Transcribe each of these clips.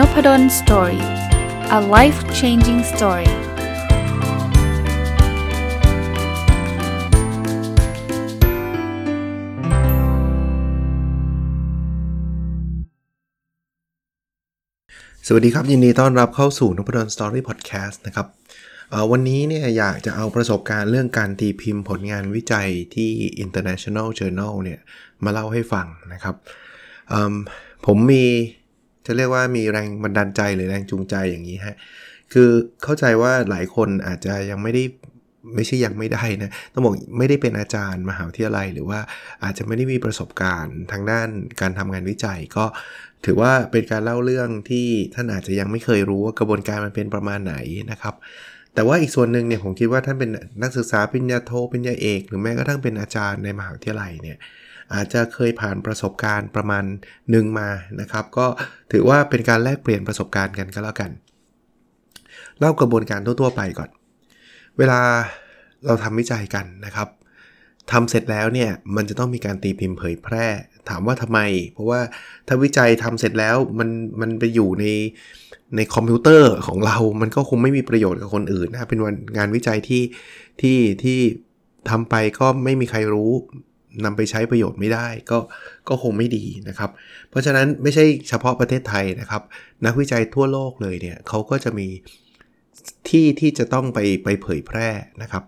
Nopadol's Story a life changing story สวัสดีครับ ยินดีต้อนรับเข้าสู่นพดล Story พอดแคสต์นะครับวันนี้เนี่ยอยากจะเอาประสบการณ์เรื่องการตีพิมพ์ผลงานวิจัยที่ International Journal เนี่ย มาเล่าให้ฟังนะครับผมมี จะเรียกว่ามีแรงบันดาลใจหรือแรงจูงใจอย่างนี้ฮะ คือเข้าใจว่าหลายคนอาจจะยังไม่ได้ไม่ใช่ยังไม่ได้นะต้องบอกไม่ได้เป็นอาจารย์มหาวิทยาลัย หรือว่าอาจจะไม่ได้มีประสบการณ์ทางด้านการทำงานวิจัย ก็ถือว่าเป็นการเล่าเรื่องที่ท่านอาจจะยังไม่เคยรู้ว่ากระบวนการมันเป็นประมาณไหนนะครับ แต่ว่าอีกส่วนหนึ่งเนี่ยผมคิดว่าท่านเป็นนักศึกษาปริญญาโทปริญญาเอก หรือแม้กระทั่งเป็นอาจารย์ในมหาวิทยาลัยเนี่ย อาจจะเคยผ่านประสบการณ์ประมาณหนึ่งมานะครับ ก็ถือว่าเป็นการแลกเปลี่ยนประสบการณ์กันก็แล้วกันเล่ากระบวนการทั่วๆไปก่อน เวลาเราทำวิจัยกันนะครับทำเสร็จแล้วเนี่ยมันจะต้องมีการตีพิมพ์เผยแพร่ ถามว่าทำไม เพราะว่าถ้าวิจัยทำเสร็จแล้วมันมันไปอยู่ในในคอมพิวเตอร์ของเรา มันก็คงไม่มีประโยชน์กับคนอื่นนะเป็นงานวิจัยที่ที่ที่ทำไปก็ไม่มีใครรู้ นำไปใช้ประโยชน์ไม่ได้ก็ก็คงไม่ดีนะครับ เพราะฉะนั้นไม่ใช่เฉพาะประเทศไทยนะครับ นักวิจัยทั่วโลกเลยเนี่ยเขาก็จะมีที่ที่จะต้องไปไปเผยแพร่นะครับ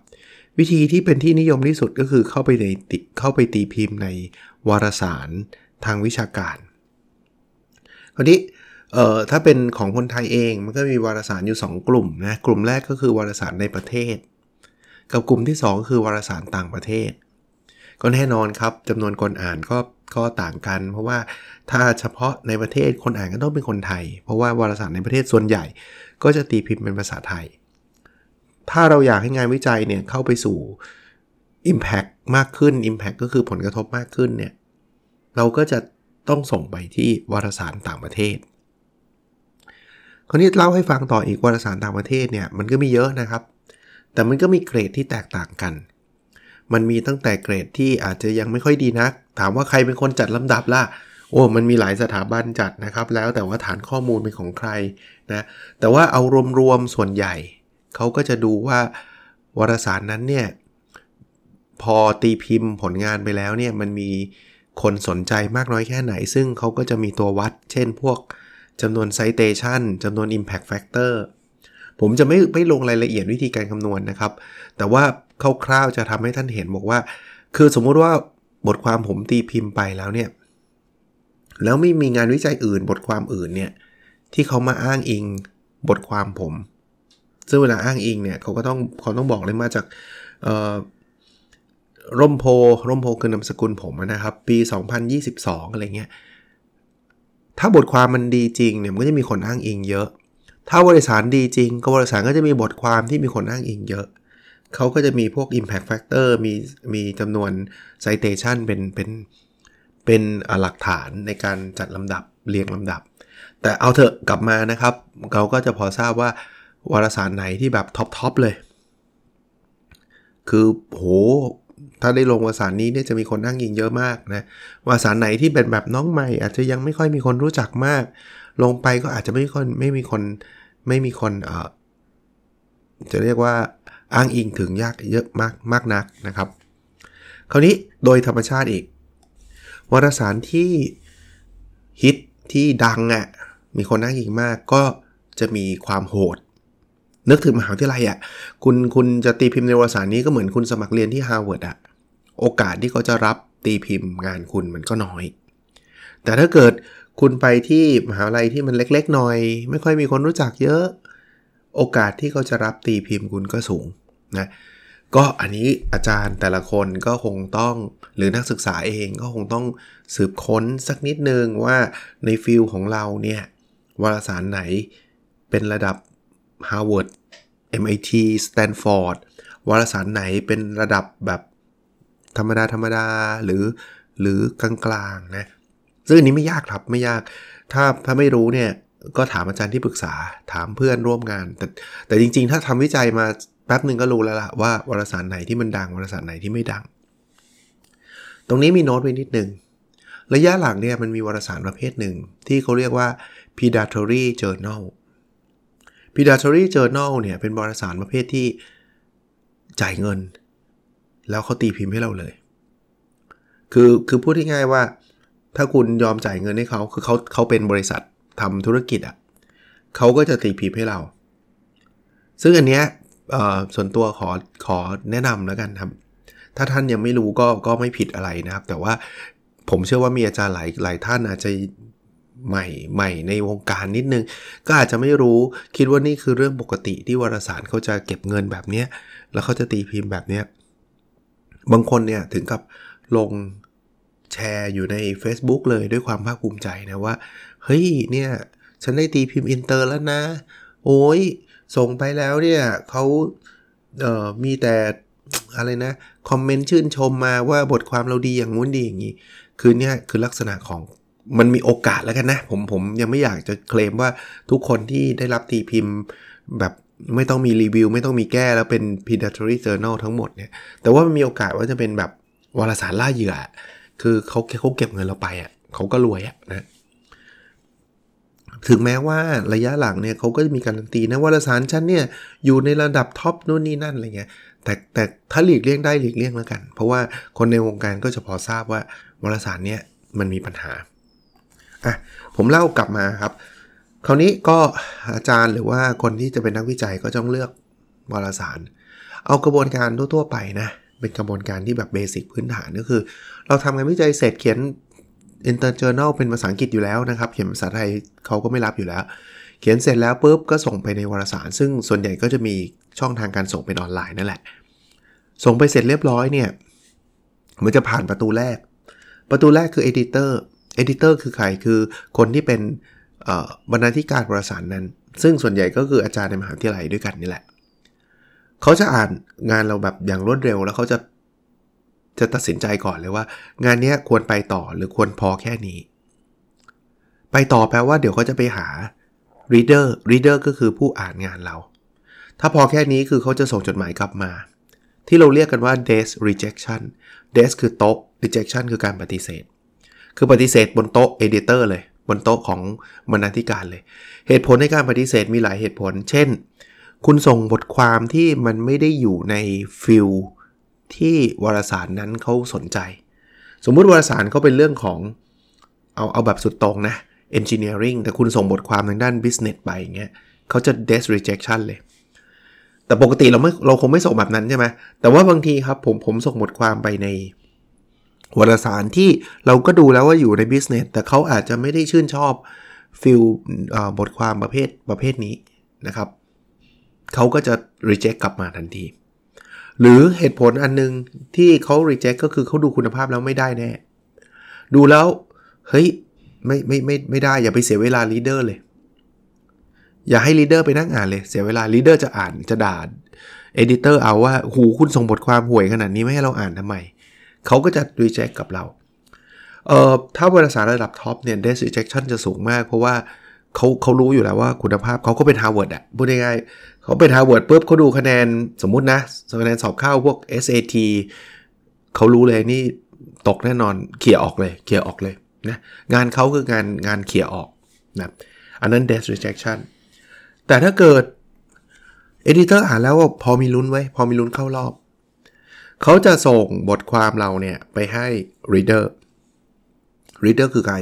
วิธีที่เป็นที่นิยมที่สุดก็คือเข้าไปในเข้าไปตีพิมพ์ในวารสารทางวิชาการคราวนี้เอ่อถ้าเป็นของคนไทยเองมันก็มีวารสารอยู่ 2 กลุ่มนะกลุ่มแรกก็คือวารสารในประเทศ กับกลุ่มที่ 2 คือวารสารต่างประเทศ ก็แน่นอนครับจำนวนคนอ่านก็ก็ต่างกัน เพราะว่าถ้าเฉพาะในประเทศคนอ่านก็ต้องเป็นคนไทย เพราะว่าวารสารในประเทศส่วนใหญ่ ก็จะตีพิมพ์เป็นภาษาไทย ถ้าเราอยากให้งานวิจัยเนี่ยเข้าไปสู่ Impact มากขึ้น Impact ก็คือผลกระทบมากขึ้นเนี่ยเราก็จะต้องส่งไปที่วารสารต่างประเทศคราวนี้เล่าให้ฟังต่ออีกวารสารต่างประเทศเนี่ยมันก็มีเยอะนะครับ แต่มันก็มีเกรดที่แตกต่างกัน มันมีตั้งแต่เกรดที่อาจจะยังไม่ค่อยดีนัก ถามว่าใครเป็นคนจัดลำดับล่ะ โอ้ มันมีหลายสถาบันจัดนะครับ แล้วแต่ว่าฐานข้อมูลเป็นของใครนะ แต่ว่าเอารวมๆส่วนใหญ่ เขาก็จะดูว่าวารสารนั้นเนี่ย พอตีพิมพ์ผลงานไปแล้วเนี่ย มันมีคนสนใจมากน้อยแค่ไหน ซึ่งเขาก็จะมีตัววัด เช่นพวกจำนวน citation จำนวน impact factor ผมจะไม่ไม่ลงรายละเอียดวิธีการคำนวณนนะครับ แต่ว่าคร่าวๆจะทำให้ท่านเห็นบอกว่า คือสมมุติว่าบทความผมตีพิมพ์ไปแล้วเนี่ย แล้วไม่มีงานวิจัยอื่น บทความอื่นเนี่ยที่เขามาอ้างอิงบทความผม ซึ่งเวลาอ้างอิงเนี่ยเขาก็ต้องเขาต้องบอกเลยมาจากร่มโพร่มโพคือนามสกุลผมนะครับ ปี 2022 อะไรเงี้ย ถ้าบทความมันดีจริงเนี่ยมันก็จะมีคนอ้างอิงเยอะ ถ้าบริษัทดีจริง ก็บริษัทก็จะมีบทความที่มีคนอ้างอิงเยอะ เขาก็จะมีพวก impact factor มีมีจำนวน citation เป็นเป็นเป็นหลักฐานในการจัดลำดับเรียงลำดับ แต่เอาเถอะกลับมานะครับ เราก็จะพอทราบว่าวารสารไหนที่แบบ top top เลย คือโหถ้าได้ลงวารสารนี้เนี่ยจะมีคนนั่งยิงเยอะมากนะวารสารไหนที่เป็นแบบน้องใหม่ อาจจะยังไม่ค่อยมีคนรู้จักมาก ลงไปก็อาจจะไม่คนไม่มีคนไม่มีคนเอ่อจะเรียกว่าอ้างอิงถึงยากเยอะมากมากนักนะครับ คราวนี้โดยธรรมชาติอีก วารสารที่ฮิตที่ดังอะ่ะมีคนอ้างอิงมากก็จะมีความโหด นึกถึงมหาวิทยาลัยอะ่ะคุณคุณจะตีพิมพ์ในวารสารนี้ก็เหมือนคุณสมัครเรียนที่ฮาร์วาร์ดอะโอกาสที่เขาจะรับตีพิมพ์งานคุณมันก็น้อย แต่ถ้าเกิด คุณไปที่มหาวิทยาลัยที่มันเล็กๆหน่อย ไม่ค่อยมีคนรู้จักเยอะ โอกาสที่เขาจะรับตีพิมพ์คุณก็สูงนะก็อันนี้อาจารย์แต่ละคนก็คงต้องหรือนักศึกษาเองก็คงต้องสืบค้นสักนิดนึงว่าในฟิลของเราเนี่ยวารสารไหนเป็นระดับ Harvard MIT Stanford วารสารไหนเป็นระดับแบบธรรมดาธรรมดาหรือหรือกลางๆนะ ซึ่งอันนี้ไม่ยากครับไม่ยาก ถ้าถ้าไม่รู้เนี่ยก็ถามอาจารย์ที่ปรึกษาถามเพื่อนร่วมงาน แต่แต่จริง ๆ ถ้าทำวิจัยมาแป๊บหนึ่งก็รู้แล้วล่ะว่าวารสารไหนที่มันดังวารสารไหนที่ไม่ดัง ตรงนี้มีโน้ตไว้นิดนึงระยะหลังเนี่ยมันมีวารสารประเภทหนึ่ง ที่เขาเรียกว่า Predatory Journal Predatory Journal เนี่ยเป็นบริษัทประเภทที่จ่ายเงิน แล้วเขาตีพิมพ์ให้เราเลย คือคือพูดง่ายๆว่า ถ้าคุณยอมจ่ายเงินให้เขาคือเขาเขาเป็นบริษัททำธุรกิจอะ่ะเขาก็จะตีพิมพ์ให้เรา ซึ่งอันเนี้ยส่วนตัวขอขอแนะนำแล้วกันครับ ถ้าท่านยังไม่รู้ก็ก็ไม่ผิดอะไรนะครับ แต่ว่าผมเชื่อว่ามีอาจารย์หลายหลายท่านอาจจะใหม่ใหม่ในวงการนิดนึง ก็อาจจะไม่รู้คิดว่านี่คือเรื่องปกติที่วารสารเขาจะเก็บเงินแบบเนี้ยแล้วเขาจะตีพิมพ์แบบเนี้ยบางคนเนี่ยถึงกับลง แชร์อยู่ใน Facebook เลยด้วยความภาคภูมิใจนะว่า เฮ้ยเนี่ย ฉันได้ตีพิมพ์อินเตอร์แล้วนะ โอ้ยส่งไปแล้วเนี่ยเขาเอ่อมีแต่อะไรนะ คอมเมนต์ชื่นชมมาว่าบทความเราดีอย่างงู้นดีอย่างนี้ คือเนี่ยคือลักษณะของมันมีโอกาสแล้วกันนะ ผมผมยังไม่อยากจะเคลมว่าทุกคนที่ได้รับตีพิมพ์แบบไม่ต้องมีรีวิว ไม่ต้องมีแก้แล้วเป็น predatory journal ทั้งหมดเนี่ย แต่ว่ามันมีโอกาสว่าจะเป็นแบบวารสารล่าเหยื่อ คือเขาเขาเก็บเงินเราไปอะเขาก็รวยอะนะถึงแม้ว่าระยะหลังเนี่ยเขาก็จะมีการันตีนะวารสารชั้นเนี่ยอยู่ในระดับท็อปนู่นนี่นั่นอะไรเงี้ยแต่แต่ถ้าหลีกเลี่ยงได้หลีกเลี่ยงแล้วกัน เพราะว่าคนในวงการก็จะพอทราบว่าวารสารเนี่ยมันมีปัญหาอะผมเล่ากลับมาครับ คราวนี้ก็อาจารย์หรือว่าคนที่จะเป็นนักวิจัยก็ต้องเลือกวารสาร เอากระบวนการทั่วๆไปนะ เป็นกระบวนการที่แบบเบสิกพื้นฐานก็คือ เราทำงานวิจัยเสร็จเขียน Inter Journal เป็นภาษาอังกฤษอยู่แล้วนะครับ เขียนภาษาไทยเขาก็ไม่รับอยู่แล้ว เขียนเสร็จแล้วปุ๊บก็ส่งไปในวารสาร ซึ่งส่วนใหญ่ก็จะมีช่องทางการส่งเป็นออนไลน์นั่นแหละ ส่งไปเสร็จเรียบร้อยเนี่ยมันจะผ่านประตูแรก ประตูแรกคือ Editor Editor คือใครคือคนที่เป็นบรรณาธิการวารสารนั้น ซึ่งส่วนใหญ่ก็คืออาจารย์ในมหาวิทยาลัยด้วยกันนี่แหละ เขาจะอ่านงานเราแบบอย่างรวดเร็ว แล้วเขาจะจะตัดสินใจก่อนเลยว่า งานนี้ควรไปต่อหรือควรพอแค่นี้ ไปต่อแปลว่าเดี๋ยวเขาจะไปหา reader reader ก็คือผู้อ่านงานเรา ถ้าพอแค่นี้คือเขาจะส่งจดหมายกลับมา ที่เราเรียกกันว่า desk rejection desk คือโต๊ะ rejection คือการปฏิเสธ คือปฏิเสธบนโต๊ะ editor เลย บนโต๊ะของบรรณาธิการเลย เหตุผลในการปฏิเสธมีหลายเหตุผล เช่น คุณส่งบทความที่มันไม่ได้อยู่ในฟิลที่วารสารนั้นเขาสนใจ สมมุติวารสารเขาเป็นเรื่องของเอาเอาแบบสุดตรงนะ engineering แต่คุณส่งบทความทางด้าน business ไปอย่างเงี้ยเขาจะ desk rejection เลย แต่ปกติเราไม่เราคงไม่ส่งแบบนั้นใช่ไหมแต่ว่าบางทีครับผมผมส่งบทความไปในวารสารที่เราก็ดูแล้วว่าอยู่ใน business แต่เขาอาจจะไม่ได้ชื่นชอบ field บทความประเภทประเภทนี้นะครับ เขาก็จะ reject กลับมาทันที หรือเหตุผลอันนึงที่เขา reject ก็คือเขาดูคุณภาพแล้วไม่ได้แน่ ดูแล้ว เฮ้ย ไม่ไม่ไม่ไม่ได้อย่าไปเสียเวลา leader เลย อย่าให้ leader ไปนั่งอ่านเลย เสียเวลา leader จะอ่านจะด่า editor เอาว่าหูคุณส่งบทความห่วยขนาดนี้ไม่ให้เราอ่านทำไม เขาก็จะ reject กับเราเอ่อถ้าบริษัทระดับท็อปเนี่ย desk rejection จะสูงมาก เพราะว่าเขาเขารู้อยู่แล้วว่าคุณภาพเขาก็เป็น Harvard อะพูดง่ายๆ เขาเป็น Harvard ปุ๊บเขาดูคะแนนสมมุตินะคะแนนสอบเข้าพวก SAT เขารู้เลยนี่ตกแน่นอนเขี่ยออกเลยเขี่ยออกเลยนะงานเขาคืองานงานเขี่ยออกนะอันนั้น desk rejection แต่ถ้าเกิด editor อ่านแล้วว่าพอมีลุ้นไว้ พอมีลุ้นเข้ารอบ เขาจะส่งบทความเราเนี่ย ไปให้ reader reader คือใคร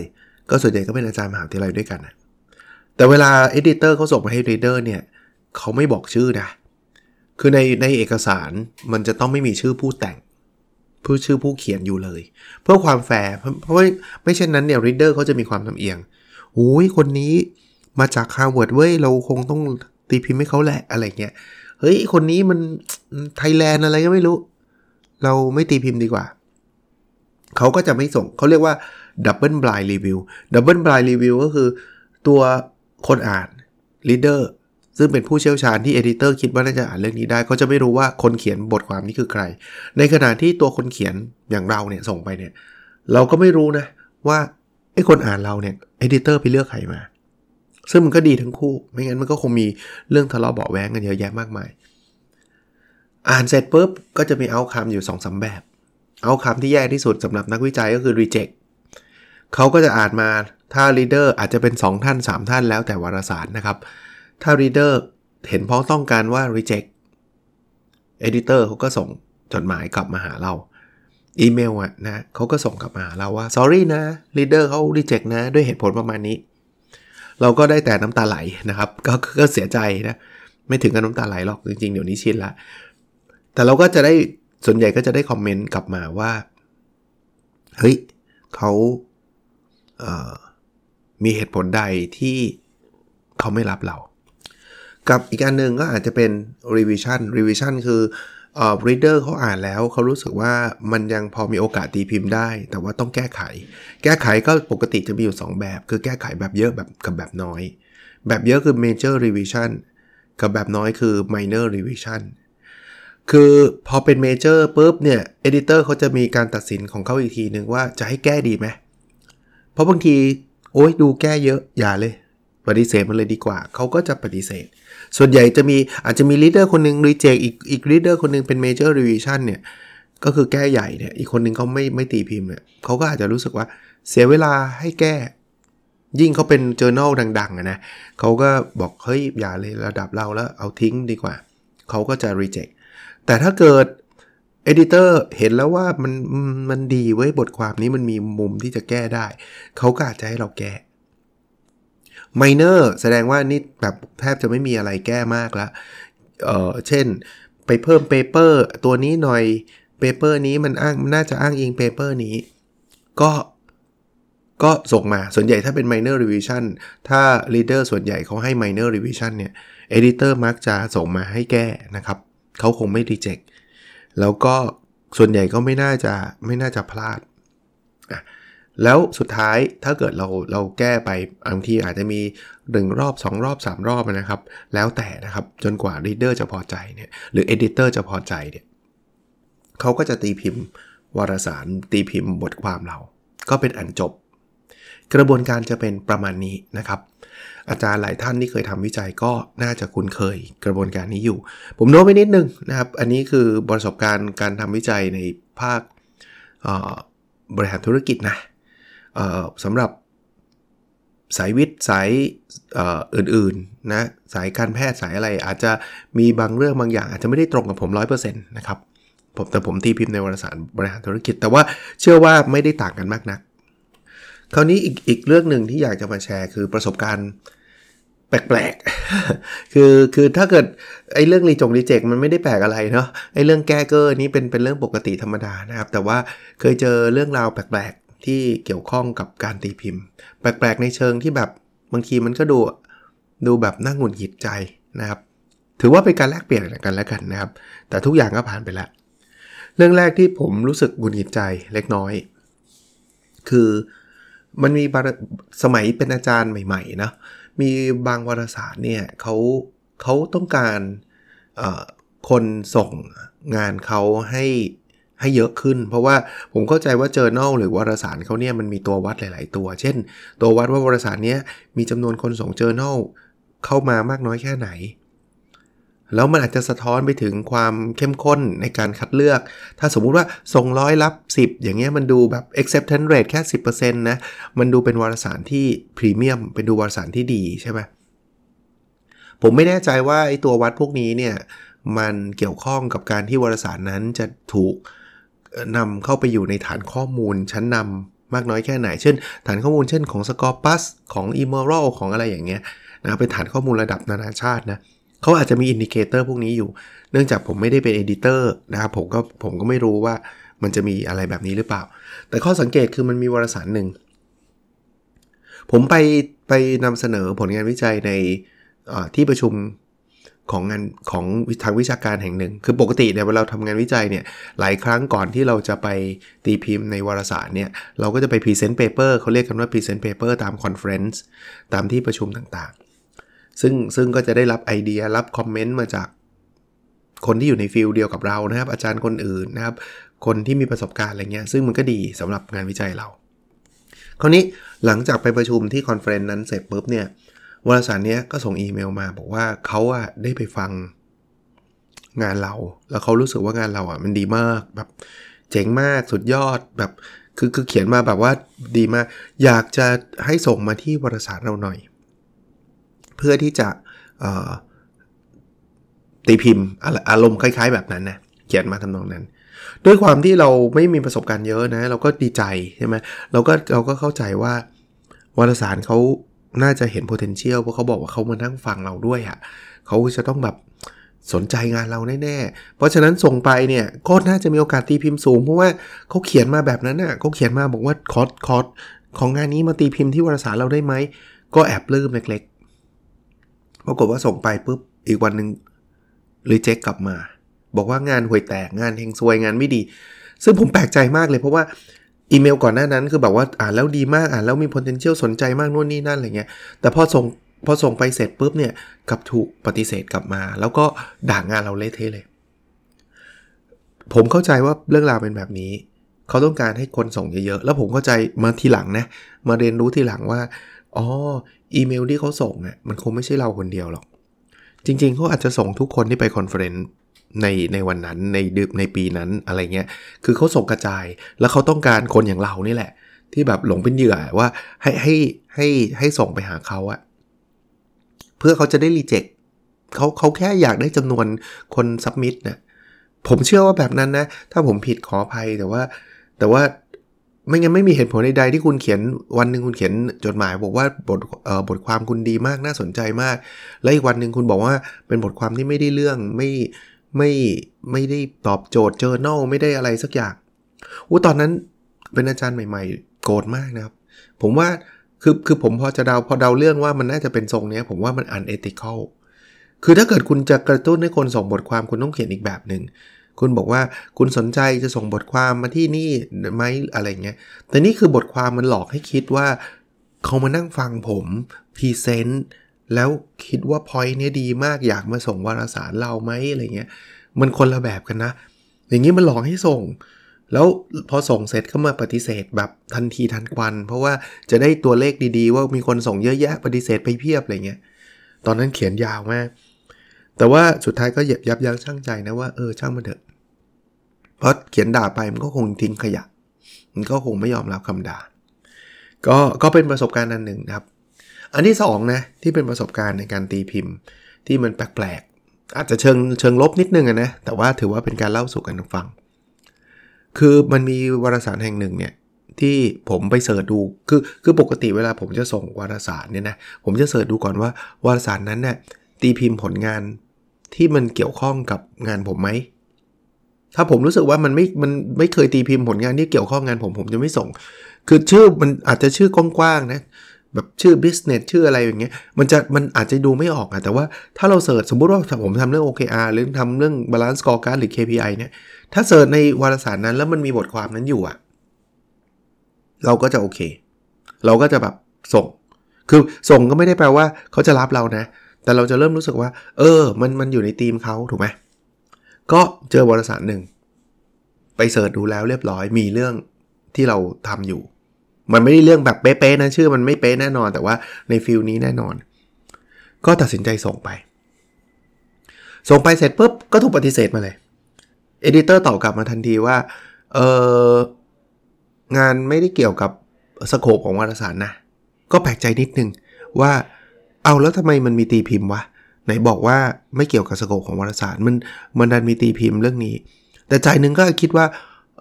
ก็ส่วนใหญ่ก็เป็นอาจารย์มหาวิทยาลัยด้วยกันนะแต่เวลา editor เขาส่งไปให้ reader เนี่ย เขาไม่บอกชื่อนะ คือในในเอกสารมันจะต้องไม่มีชื่อผู้แต่งผู้ชื่อผู้เขียนอยู่เลย เพื่อความแฟร์เพราะว่าไม่เช่นนั้นเนี่ย reader เขาจะมีความลำเอียงโอ้ยคนนี้มาจาก Harvard เว้ย เราคงต้องตีพิมพ์ให้เขาแหละอะไรเงี้ยเฮ้ย คนนี้มันไทยแลนด์อะไรก็ไม่รู้ เราไม่ตีพิมพ์ดีกว่า เขาก็จะไม่ส่งเขาเรียกว่า Double Blind Review Double Blind Review ก็คือตัวคนอ่าน Leader ซึ่งเป็นผู้เชี่ยวชาญที่ Editor คิดว่าน่าจะอ่านเรื่องนี้ได้เขาจะไม่รู้ว่าคนเขียนบทความนี้คือใคร ในขณะที่ตัวคนเขียนอย่างเราเนี่ยส่งไปเนี่ยเราก็ไม่รู้นะว่าไอ้คนอ่านเราเนี่ย Editor ไปเลือกใครมา ซึ่งมันก็ดีทั้งคู่ ไม่งั้นมันก็คงมีเรื่องทะเลาะเบาแวงกันเยอะแยะมากมาย อ่านเสร็จปุ๊บก็จะมีเอาคำอยู่2อสแบบ เอาคำที่แย่ที่สุดสำหรับนักวิจัยก็คือ reject เขาก็จะอ่านมาถ้า reader อาจจะเป็น 2 ท่าน 3 ท่านแล้วแต่วารสารนะครับ ถ้า reader เห็นพ้องต้องการว่า reject editor เขาก็ส่งจดหมายกลับมาหาเรา อีเมลอะนะเขาก็ส่งกลับมาหาเราว่า sorry นะ reader เขา reject นะ ด้วยเหตุผลประมาณนี้ เราก็ได้แต่น้ำตาไหลนะครับ ก็ก็เสียใจนะ ไม่ถึงกับน้ำตาไหลหรอกจริงๆ เดี๋ยวนี้ชินละ แต่เราก็จะได้ส่วนใหญ่ก็จะได้คอมเมนต์กลับมาว่า เฮ้ยเขาเมีเหตุผลใดที่เขาไม่รับเรา กับอีกอันหนึ่งก็อาจจะเป็น revision revision คือเอ่อ reader เขาอ่านแล้วเขารู้สึกว่ามันยังพอมีโอกาสตีพิมพ์ได้ แต่ว่าต้องแก้ไข แก้ไขก็ปกติจะมีอยู่ 2 แบบ คือแก้ไขแบบเยอะแบบกับแบบน้อย แบบเยอะคือ major revision กับแบบน้อยคือ minor revision คือพอเป็น major ปุ๊บเนี่ย editor เขาจะมีการตัดสินของเขาอีกทีหนึ่งว่าจะให้แก้ดีไหมเพราะบางที โอ้ยดูแก้เยอะอย่าเลย ปฏิเสธมันเลยดีกว่า เขาก็จะปฏิเสธ ส่วนใหญ่จะมีอาจจะมี reader คนหนึ่ง reject อีกอีก reader คนหนึ่งเป็น major revision เนี่ย ก็คือแก้ใหญ่เนี่ย อีกคนหนึ่งเขาไม่ไม่ตีพิมพ์เนี่ยเขาก็อาจจะรู้สึกว่าเสียเวลาให้แก้ ยิ่งเขาเป็น journal ดังๆนะเขาก็บอกเฮ้ยอย่าเลยระดับเราแล้วเอาทิ้งดีกว่า เขาก็จะ reject แต่ถ้าเกิด Editor เห็นแล้วว่ามันมันดีเว้ยบทความนี้มันมีมุมที่จะแก้ได้ เขาก็อาจจะให้เราแก้ Minor แสดงว่านี่แบบแทบจะไม่มีอะไรแก้มากแล้วเออเช่น ไปเพิ่ม paper ตัวนี้หน่อย paper นี้มันอ้างน่าจะอ้างอิง paper นี้ ก็ก็ส่งมาส่วนใหญ่ถ้าเป็น minor revision ถ้า reader ส่วนใหญ่เขาให้ minor revision เนี่ย editor มักจะส่งมาให้แก้นะครับ เขาคงไม่ reject แล้วก็ส่วนใหญ่ก็ไม่น่าจะไม่น่าจะพลาดอะ แล้วสุดท้ายถ้าเกิดเราเราแก้ไปบางทีอาจจะมี 1 รอบ 2 รอบ 3 รอบนะครับ แล้วแต่นะครับจนกว่า reader จะพอใจเนี่ยหรือ editor จะพอใจเนี่ยเขาก็จะตีพิมพ์วารสารตีพิมพ์บทความเรา ก็เป็นอันจบ กระบวนการจะเป็นประมาณนี้นะครับ อาจารย์หลายท่านที่เคยทำวิจัยก็น่าจะคุ้นเคยกระบวนการนี้อยู่ ผมโน้ตไปนิดนึงนะครับ อันนี้คือประสบการณ์การทำวิจัยในภาคบริหารธุรกิจนะ สำหรับสายวิทย์สายอื่นๆนะสายการแพทย์สายอะไรอาจจะมีบางเรื่องบางอย่าง อาจจะไม่ได้ตรงกับผม 100%นะครับผมแต่ผมตีพิมพ์ในวารสารบริหารธุรกิจ แต่ว่าเชื่อว่าไม่ได้ต่างกันมากนัก คราวนี้อีกอีกเรื่องหนึ่งที่อยากจะมาแชร์คือประสบการณ์แปลกๆ คือคือถ้าเกิดไอ้เรื่องรีจงรีเจกมันไม่ได้แปลกอะไรเนาะไอ้เรื่องแก้เกอร์นี้เป็นเป็นเรื่องปกติธรรมดานะครับ แต่ว่าเคยเจอเรื่องราวแปลกๆ ที่เกี่ยวข้องกับการตีพิมพ์ แปลกๆในเชิงที่แบบบางทีมันก็ดูดูแบบน่าหงุดหงิดใจนะครับ ถือว่าเป็นการแลกเปลี่ยนกันแล้วกันนะครับ แต่ทุกอย่างก็ผ่านไปแล้ว เรื่องแรกที่ผมรู้สึกหงุดหงิดใจเล็กน้อย คือมันมีสมัยเป็นอาจารย์ใหม่ๆนะมีบางวารสารเนี่ยเขาเขาต้องการคนส่งงานเขาให้ ให้เยอะขึ้น เพราะว่าผมเข้าใจว่า journal หรือวารสารเขาเนี่ยมันมีตัววัดหลาย ๆ ตัว เช่น ตัววัดว่าวารสารเนี้ยมีจำนวนคนส่ง journal เข้ามามากน้อยแค่ไหน แล้วมันอาจจะสะท้อนไปถึงความเข้มข้นในการคัดเลือก ถ้าสมมุติว่าส่งร้อยรับ 10 อย่างเงี้ยมันดูแบบ acceptance rate แค่ 10%นะมันดูเป็นวารสารที่พรีเมียมเป็นดูวารสารที่ดีใช่ไหมผมไม่แน่ใจว่าไอ้ตัววัดพวกนี้เนี่ยมันเกี่ยวข้องกับการที่วารสารนั้นจะถูก นำเข้าไปอยู่ในฐานข้อมูลชั้นนำมากน้อยแค่ไหน เช่น ฐานข้อมูลเช่นของ Scopus ของ e m e r a l ของอะไรอย่างเงี้ยนะเป็นฐานข้อมูลระดับนานาชาตินะเขาอาจจะมี indicator พวกนี้อยู่ เนื่องจากผมไม่ได้เป็น editor นะครับผมก็ผมก็ไม่รู้ว่ามันจะมีอะไรแบบนี้หรือเปล่า แต่ข้อสังเกตคือมันมีวารสารหนึ่ง ผมไปไปนำเสนอผลงานวิจัยในที่ประชุม ของงานของทางวิชาการแห่งหนึ่ง คือปกติเนี่ยเวลาทำงานวิจัยเนี่ยหลายครั้งก่อนที่เราจะไปตีพิมพ์ในวารสารเนี่ยเราก็จะไป present paper เขาเรียกกันว่า present paper ตาม conference ตามที่ประชุมต่างๆ ซึ่งซึ่งก็จะได้รับไอเดียรับคอมเมนต์มาจากคนที่อยู่ใน field เดียวกับเรานะครับ อาจารย์คนอื่นนะครับ คนที่มีประสบการณ์อะไรเงี้ยซึ่งมันก็ดีสำหรับงานวิจัยเรา คราวนี้หลังจากไปประชุมที่ conference นั้นเสร็จปุ๊บเนี่ย วารสารเนี้ยก็ส่งอีเมลมาบอกว่าเขาอะได้ไปฟังงานเรา แล้วเขารู้สึกว่างานเราอะมันดีมากแบบเจ๋งมากสุดยอดแบบคือคือเขียนมาแบบว่าดีมาก อยากจะให้ส่งมาที่วารสารเราหน่อย เพื่อที่จะตีพิมพ์อารมณ์คล้าย ๆ แบบนั้นนะเขียนมาทำนองนั้น ด้วยความที่เราไม่มีประสบการณ์เยอะนะ เราก็ดีใจใช่ไหมเราก็เราก็เข้าใจว่าวารสารเขา น่าจะเห็น potential เพราะเขาบอกว่าเขามานั่งฟังเราด้วยอะ่ะเขาจะต้องแบบสนใจงานเราแน่ๆ เพราะฉะนั้นส่งไปเนี่ยก็น่าจะมีโอกาสตีพิมพ์สูง เพราะว่าเขาเขียนมาแบบนั้นน่ะเขาเขียนมาบอกว่าคอร์สคอร์สของงานนี้มาตีพิมพ์ที่วารสารเราได้ไหม ก็แอบปลื้มเล็กๆ ปรากฏว่าส่งไปปุ๊บอีกวันหนึ่ง reject กลับมา บอกว่างานห่วยแตกงานเฮงซวยงานไม่ดี ซึ่งผมแปลกใจมากเลยเพราะว่า อีเมลก่อนหน้านั้นคือแบบว่าอ่านแล้วดีมากอ่านแล้วมี potential สนใจมากนู่นนี่นั่นอะไรเงี้ย แต่พอส่งพอส่งไปเสร็จปุ๊บเนี่ยกับถูกปฏิเสธกลับมา แล้วก็ด่างงานเราเละเทะเลย ผมเข้าใจว่าเรื่องราวเป็นแบบนี้ เขาต้องการให้คนส่งเยอะๆ แล้วผมเข้าใจมาทีหลังนะ มาเรียนรู้ทีหลังว่า อ๋อ อีเมลที่เขาส่งอะมันคงไม่ใช่เราคนเดียวหรอก จริงๆเขาอาจจะส่งทุกคนที่ไป conference ในในวันนั้นในดึในปีนั้นอะไรเงี้ย คือเขาส่งกระจายแล้วเขาต้องการคนอย่างเรานี่แหละ ที่แบบหลงเป็นเหยื่อว่าให้ให้ให้ให้ส่งไปหาเขาอะเพื่อเขาจะได้ reject เขาเขาแค่อยากได้จำนวนคน submit นะผมเชื่อว่าแบบนั้นนะ ถ้าผมผิดขออภัยแต่ว่า แต่ว่าไม่งั้นไม่มีเหตุผลใดๆที่คุณเขียนวันหนึ่งคุณเขียนจดหมายบอกว่าบทบทความคุณดีมากน่าสนใจมาก และอีกวันหนึ่งคุณบอกว่าเป็นบทความที่ไม่ได้เรื่องไม่ ไม่ไม่ได้ตอบโจทย์เจอแนลไม่ได้อะไรสักอย่างอู้ตอนนั้นเป็นอาจารย์ใหม่ ๆ โกรธมากนะครับ ผมว่าคือคือผมพอจะเดาพอเดาเรื่องว่ามันน่าจะเป็นทรงนี้ผมว่ามันอันเอติคอลคือถ้าเกิดคุณจะกระตุ้นให้คนส่งบทความคุณต้องเขียนอีกแบบหนึ่งคุณบอกว่าคุณสนใจจะส่งบทความมาที่นี่ไหมอะไรเงี้ย แต่นี่คือบทความมันหลอกให้คิดว่าเขามานั่งฟังผม present แล้วคิดว่า point นี้ดีมากอยากมาส่งวารสารเราไหมอะไรเงี้ยมันคนละแบบกันนะ อย่างนี้มันหลอกให้ส่ง แล้วพอส่งเสร็จก็มาปฏิเสธแบบทันทีทันควัน เพราะว่าจะได้ตัวเลขดีๆ ว่ามีคนส่งเยอะแยะปฏิเสธไปเพียบอะไรเงี้ยตอนนั้นเขียนยาวมาก แต่ว่าสุดท้ายก็เหย็บยับยั้งชั่งใจนะว่าเออช่างมันเถอะเพราะเขียนด่าไปมันก็คงทิ้งขยะ มันก็คงไม่ยอมรับคำด่าก็ก็เป็นประสบการณ์อันหนึ่งนะครับ อันที่2นะที่เป็นประสบการณ์ในการตีพิมพ์ที่มันแปลกๆ อาจจะเชิงเชิงลบนิดนึงนะ แต่ว่าถือว่าเป็นการเล่าสู่กันฟัง คือมันมีวารสารแห่งหนึ่งเนี่ยที่ผมไปเสิร์ชดูคือคือปกติเวลาผมจะส่งวารสารเนี่ยนะผมจะเสิร์ชดูก่อนว่าวารสารนั้นเนี่ยตีพิมพ์ผลงานที่มันเกี่ยวข้องกับงานผมไหมถ้าผมรู้สึกว่ามันไม่ มันไม่เคยตีพิมพ์ผลงานที่เกี่ยวข้องงานผมผมจะไม่ส่ง คือชื่อมันอาจจะชื่อกว้างๆนะ แบบชื่อ business ชื่ออะไรอย่างเงี้ยมันจะมันอาจจะดูไม่ออกอะแต่ว่าถ้าเราเสิร์ชสมมุติว่าผมทำเรื่อง OKR หรือทำเรื่อง balance scorecard หรือ KPI เนี่ยถ้าเสิร์ชในวารสารนั้นแล้วมันมีบทความนั้นอยู่อะเราก็จะโอเค เราก็จะแบบส่ง คือส่งก็ไม่ได้แปลว่าเขาจะรับเรานะ แต่เราจะเริ่มรู้สึกว่า เออ มันมันอยู่ในทีมเขาถูกไหมก็เจอวารสารหนึ่งไป search ดูแล้วเรียบร้อยมีเรื่องที่เราทำอยู่ มันไม่ได้เรื่องแบบเป๊ะๆนะชื่อมันไม่เป๊ะแน่นอน แต่ว่าใน field นี้แน่นอน ก็ตัดสินใจส่งไป ส่งไปเสร็จปุ๊บก็ถูกปฏิเสธมาเลย editor ตอบกลับมาทันทีว่าเอองานไม่ได้เกี่ยวกับ scope ของวารสารนะ ก็แปลกใจนิดนึงว่าเอาแล้วทำไมมันมีตีพิมพ์วะไหนบอกว่าไม่เกี่ยวกับ scope ของวารสารมันมันดันมีตีพิมพ์เรื่องนี้ แต่ใจนึงก็คิดว่า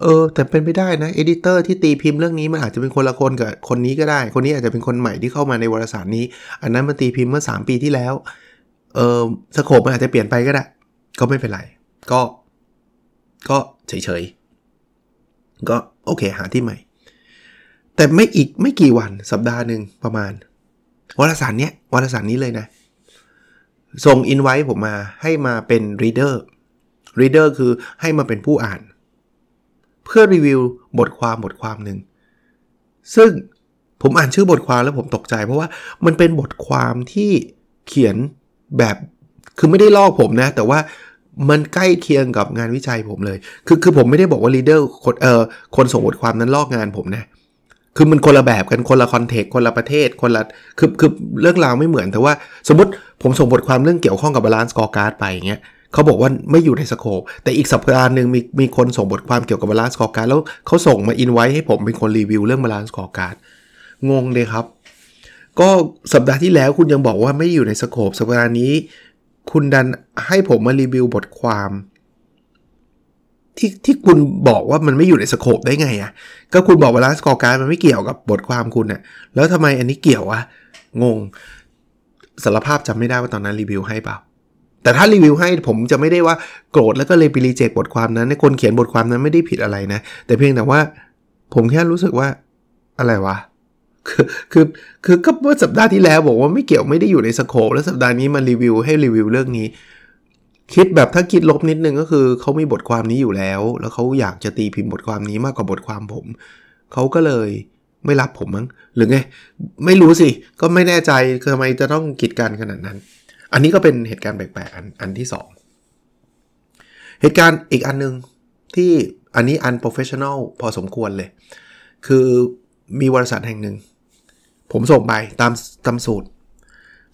เออ แต่เป็นไปได้นะ editor ที่ตีพิมพ์เรื่องนี้มันอาจจะเป็นคนละคนกับคนนี้ก็ได้ คนนี้อาจจะเป็นคนใหม่ที่เข้ามาในวารสารนี้ อันนั้นมันตีพิมพ์เมื่อ 3 ปีที่แล้ว เออ scope มันอาจจะเปลี่ยนไปก็ได้ ก็ไม่เป็นไร ก็ ก็เฉยๆ ก็โอเคหาที่ใหม่ แต่ไม่อีกไม่กี่วันสัปดาห์หนึ่งประมาณ วารสารเนี้ยวารสารนี้เลยนะ ส่งอินไว้ผมมาให้มาเป็นรีเดอร์รีเดอร์คือให้มาเป็นผู้อ่าน พื่อรีวิวบทความบทความหนึ่งซึ่งผมอ่านชื่อบทความแล้วผมตกใจ เพราะว่ามันเป็นบทความที่เขียนแบบคือไม่ได้ลอกผมนะ แต่ว่ามันใกล้เคียงกับงานวิจัยผมเลย คือคือผมไม่ได้บอกว่า reader คนเอ่อคนส่งบทความนั้นลอกงานผมนะ คือมันคนละแบบกันคนละ context คนละประเทศคนละคือคือเรื่องราวไม่เหมือนแต่ว่าสมมติผมส่งบทความเรื่องเกี่ยวข้องกับ balance scorecard ไปอย่างเงี้ย เขาบอกว่าไม่อยู่ใน scope แต่อีกสัปดาห์หนึ่งมีมีคนส่งบทความเกี่ยวกับ balance scorecard แล้วเขาส่งมาอินไว้ให้ผมเป็นคนรีวิวเรื่อง balance scorecardงงเลยครับ ก็สัปดาห์ที่แล้วคุณยังบอกว่าไม่อยู่ใน scope สัปดาห์นี้ คุณดันให้ผมมารีวิวบทความที่ที่คุณบอกว่ามันไม่อยู่ใน scope ได้ไงอะ่ะ ก็คุณบอก balance scorecard มันไม่เกี่ยวกับบทความคุณอะ่ะ แล้วทำไมอันนี้เกี่ยวอะงงสารภาพจำไม่ได้ว่าตอนนั้นรีวิวให้เปล่า แต่ถ้ารีวิวให้ผมจะไม่ได้ว่าโกรธแล้วก็เลยไป reject บทความนั้นคนเขียนบทความนั้นไม่ได้ผิดอะไรนะ แต่เพียงแต่ว่า ผมแค่รู้สึกว่าอะไรวะคือคือคือก็เมื่อสัปดาห์ที่แล้วบอกว่าไม่เกี่ยวไม่ได้อยู่ในสโคปแล้วสัปดาห์นี้มารีวิวให้รีวิวเรื่องนี้ คิดแบบถ้าคิดลบนิดนึงก็คือเขามีบทความนี้อยู่แล้ว แล้วเขาอยากจะตีพิมพ์บทความนี้มากกว่าบทความผมเขาก็เลยไม่รับผมมั้งหรือไงไม่รู้สิ ก็ไม่แน่ใจทำไมจะต้องกีดกันขนาดนั้น อันนี้ก็เป็นเหตุการณ์แปลกๆอันอันที่ 2 เหตุการณ์อีกอันนึงที่อันนี้อัน professional พอสมควรเลย คือมีบริษัทแห่งหนึ่ง ผมส่งไปตามตามสูตร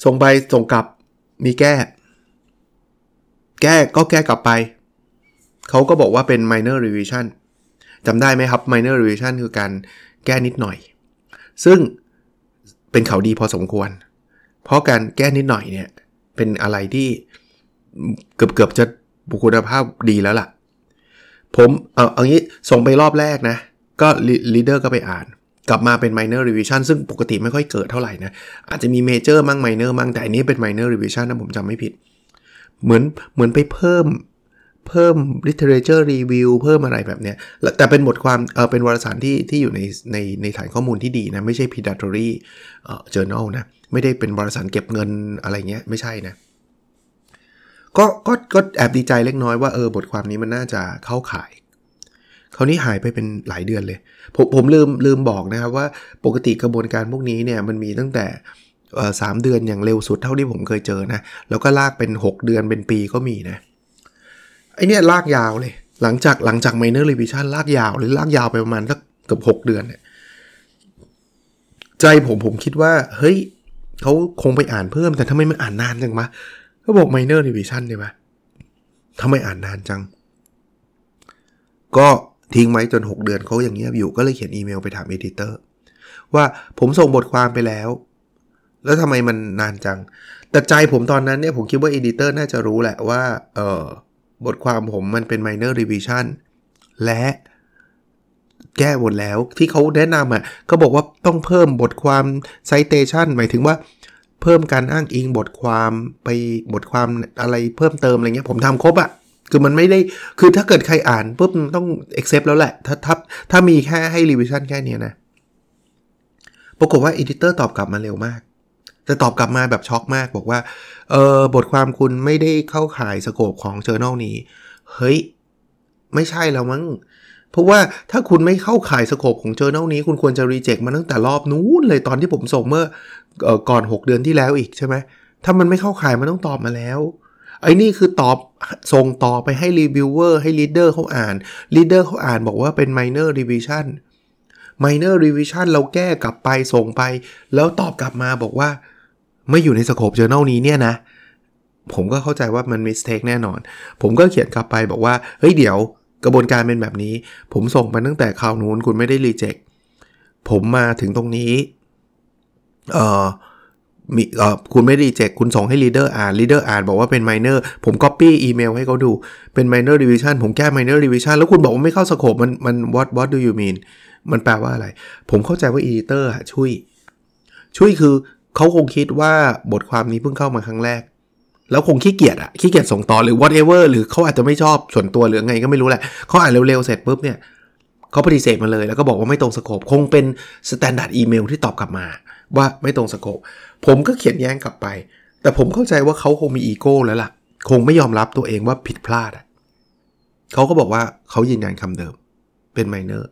ส่งไปส่งกลับมีแก้ แก้ก็แก้กลับไป เขาก็บอกว่าเป็น minor revision จำได้ไหมครับ minor revision คือการแก้นิดหน่อย ซึ่งเป็นข่าวดีพอสมควร เพราะการแก้นิดหน่อยเนี่ย เป็นอะไรที่เกือบเกือบจะบุคุณภาพดีแล้วล่ะ ผมเอาเอางี้ส่งไปรอบแรกนะ ก็ลีดเดอร์ก็ไปอ่าน กลับมาเป็น minor revision ซึ่งปกติไม่ค่อยเกิดเท่าไหร่นะ อาจจะมี major มั่ง minor มั่งแต่อันนี้เป็น minor revision นะผมจำไม่ผิด เหมือนเหมือนไปเพิ่ม เพิ่ม literature review เพิ่มอะไรแบบเนี้ยแต่เป็นบทความเออเป็นวารสารที่ที่อยู่ในในในฐานข้อมูลที่ดีนะ ไม่ใช่ predatory เอ่อ journal นะ ไม่ได้เป็นวารสารเก็บเงินอะไรเงี้ย ไม่ใช่นะก็ก็ก็แอบดีใจเล็กน้อยว่าเออบทความนี้มันน่าจะเข้าขายคราวนี้หายไปเป็นหลายเดือนเลย ผมผมลืมลืมบอกนะครับว่าปกติกระบวนการพวกนี้เนี่ยมันมีตั้งแต่สามเดือนอย่างเร็วสุดเท่าที่ผมเคยเจอนะ แล้วก็ลากเป็น 6 เดือนเป็นปีก็มีนะ ไอเนี้ยลากยาวเลย หลังจากหลังจาก minor revision ลากยาวเลยลากยาวไปประมาณสักเกือบ6 เดือนเนี่ยใจผมผมคิดว่า เฮ้ยเขาคงไปอ่านเพิ่มแต่ทำไมมันอ่านนานจังวะเขาบอก minor revision ใช่ไหมทำไมอ่านนานจัง ก็ทิ้งไว้จน 6 เดือนเขาอย่างเงียบอยู่ก็เลยเขียนอีเมลไปถาม editor ว่าผมส่งบทความไปแล้ว แล้วทำไมมันนานจัง แต่ใจผมตอนนั้นเนี่ยผมคิดว่า editor น่าจะรู้แหละว่า เออ บทความผมมันเป็น minor revision และแก้หมดแล้วที่เขาแนะนำอะก็บอกว่าต้องเพิ่มบทความ citation หมายถึงว่าเพิ่มการอ้างอิงบทความไปบทความอะไรเพิ่มเติมอะไรเงี้ยผมทำครบอะคือมันไม่ได้ คือถ้าเกิดใครอ่านปุ๊บต้อง accept แล้วแหละ ถ้าถ้าถ้ามีแค่ให้ revision แค่นี้นะ ปรากฏว่า editor ตอบกลับมาเร็วมาก แต่ตอบกลับมาแบบช็อกมากบอกว่าเออบทความคุณไม่ได้เข้าข่าย scope ของ journal นี้ เฮ้ย ไม่ใช่แล้วมั้ง เพราะว่าถ้าคุณไม่เข้าข่าย scope ของ journal นี้ คุณควรจะ reject มาตั้งแต่รอบนู้นเลยตอนที่ผมส่งเมื่อก่อน 6 เดือนที่แล้วอีกใช่ไหมถ้ามันไม่เข้าข่ายมันต้องตอบมาแล้วไอ้นี่คือตอบส่งต่อไปให้รีวิวเวอร์ให้ reader เขาอ่าน reader เขาอ่านบอกว่าเป็น minor revision minor revision เราแก้กลับไปส่งไป แล้วตอบกลับมาบอกว่า ไม่อยู่ในสโคป journal นี้เนี่ยนะ ผมก็เข้าใจว่ามัน mistake แน่นอน ผมก็เขียนกลับไปบอกว่า เฮ้ยเดี๋ยวกระบวนการเป็นแบบนี้ ผมส่งไปตั้งแต่คราวนู้นคุณไม่ได้ reject ผมมาถึงตรงนี้ เอ่อมีเอ่อคุณไม่รีเจ็คคุณส่งให้ leader อ่าน leader อ่านบอกว่าเป็น minor ผม copy อีเมลให้เขาดูเป็น minor revision ผมแก้ minor revision แล้วคุณบอกว่าไม่เข้าสโคปมันมัน what what do you mean มันแปลว่าอะไร ผมเข้าใจว่า editor อะช่วย ช่วยคือ เขาคงคิดว่าบทความนี้เพิ่งเข้ามาครั้งแรก แล้วคงขี้เกียจอะขี้เกียจส่งต่อหรือ whatever หรือเขาอาจจะไม่ชอบส่วนตัวหรือไงก็ไม่รู้แหละเขาอ่านเร็วๆเสร็จปุ๊บเนี่ยเขาปฏิเสธมาเลย แล้วก็บอกว่าไม่ตรงสโคปคงเป็น standard email ที่ตอบกลับมา ว่าไม่ตรงสโคปผมก็เขียนแย้งกลับไป แต่ผมเข้าใจว่าเขาคงมีอีโก้แล้วล่ะ คงไม่ยอมรับตัวเองว่าผิดพลาดอะเขาก็บอกว่าเขายืนยันคำเดิม เป็น minor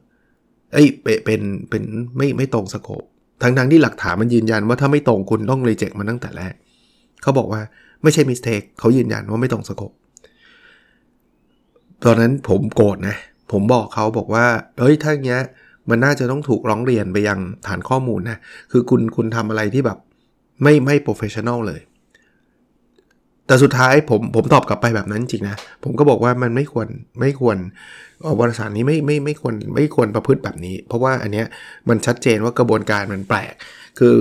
เอ้ยเป็นเป็นไม่ไม่ตรง scope ทั้งทั้งที่หลักฐานมันยืนยันว่าถ้าไม่ตรงคุณต้อง reject มันตั้งแต่แรกเขาบอกว่าไม่ใช่ mistake เขายืนยันว่าไม่ตรง scope ตอนนั้นผมโกรธนะ ผมบอกเขาบอกว่าเฮ้ยถ้าอย่างเงี้ยมันน่าจะต้องถูกร้องเรียนไปยังฐานข้อมูลนะ คือคุณคุณทำอะไรที่แบบไม่ไม่ professional เลย แต่สุดท้ายผมผมตอบกลับไปแบบนั้นจริงนะ ผมก็บอกว่ามันไม่ควรไม่ควรวารสารนี้ไม่ไม่ไม่ควรไม่ควรประพฤติแบบนี้ เพราะว่าอันเนี้ยมันชัดเจนว่ากระบวนการมันแปลก คือ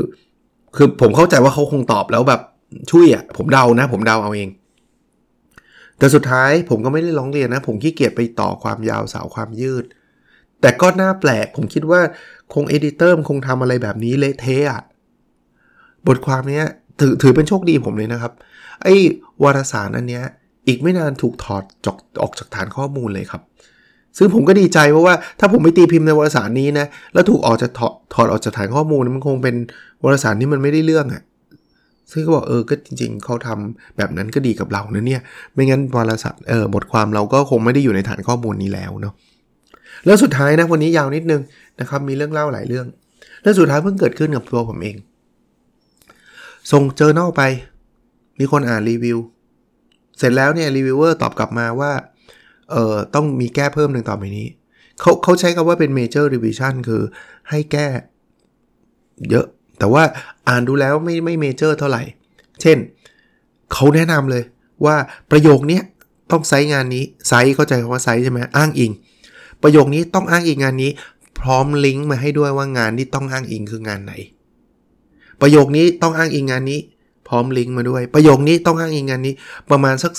คือผมเข้าใจว่าเขาคงตอบแล้วแบบช่วยอะผมเดานะ ผมเดาเอาเอง แต่สุดท้ายผมก็ไม่ได้ร้องเรียนนะ ผมขี้เกียจไปต่อความยาวสาวความยืด แต่ก็น่าแปลก ผมคิดว่าคงเอดิเตอร์คงทำอะไรแบบนี้เละเทะบทความนี้ถือถือเป็นโชคดีผมเลยนะครับ ไอ้วารสารอันเนี้ยอีกไม่นานถูกถอดจอกออกจากฐานข้อมูลเลยครับ ซึ่งผมก็ดีใจเพราะว่าถ้าผมไปตีพิมพ์ในวารสารนี้นะแล้วถูกออกจากถอดถอดออกจากฐานข้อมูลมันคงเป็นวารสารที่มันไม่ได้เรื่องอะ่ะซึ่งก็บอกเออก็จริง ๆเขาทำแบบนั้นก็ดีกับเรานะเนี่ย ไม่งั้นวารสารเออบทความเราก็คงไม่ได้อยู่ในฐานข้อมูลนี้แล้วเนาะแล้วสุดท้ายนะวันนี้ยาวนิดนึงนะครับมีเรื่องเล่าหลายเรื่องแล้วสุดท้ายเพิ่งเกิดขึ้นกับตัวผมเอง ส่งเจอเน่าไป มีคนอ่านรีวิว เสร็จแล้วเนี่ยรีวิวเวอร์ตอบกลับมาว่า เอ่อ ต้องมีแก้เพิ่มหนึ่งต่อไปนี้ เขาเขาใช้คำว่าเป็น major revision คือให้แก้ เยอะ แต่ว่าอ่านดูแล้วไม่ไม่ major เท่าไหร่ เช่น เขาแนะนำเลยว่าประโยคนี้ต้อง cite งานนี้ cite เข้าใจคำว่า cite ใช่ไหมอ้างอิง ประโยคนี้ต้องอ้างอิงงานนี้ พร้อมลิงก์มาให้ด้วยว่างานที่ต้องอ้างอิงคืองานไหน ประโยคนี้ต้องอ้างอิงงานนี้ พร้อมลิงก์มาด้วย ประโยคนี้ต้องอ้างอิงงานนี้ประมาณสัก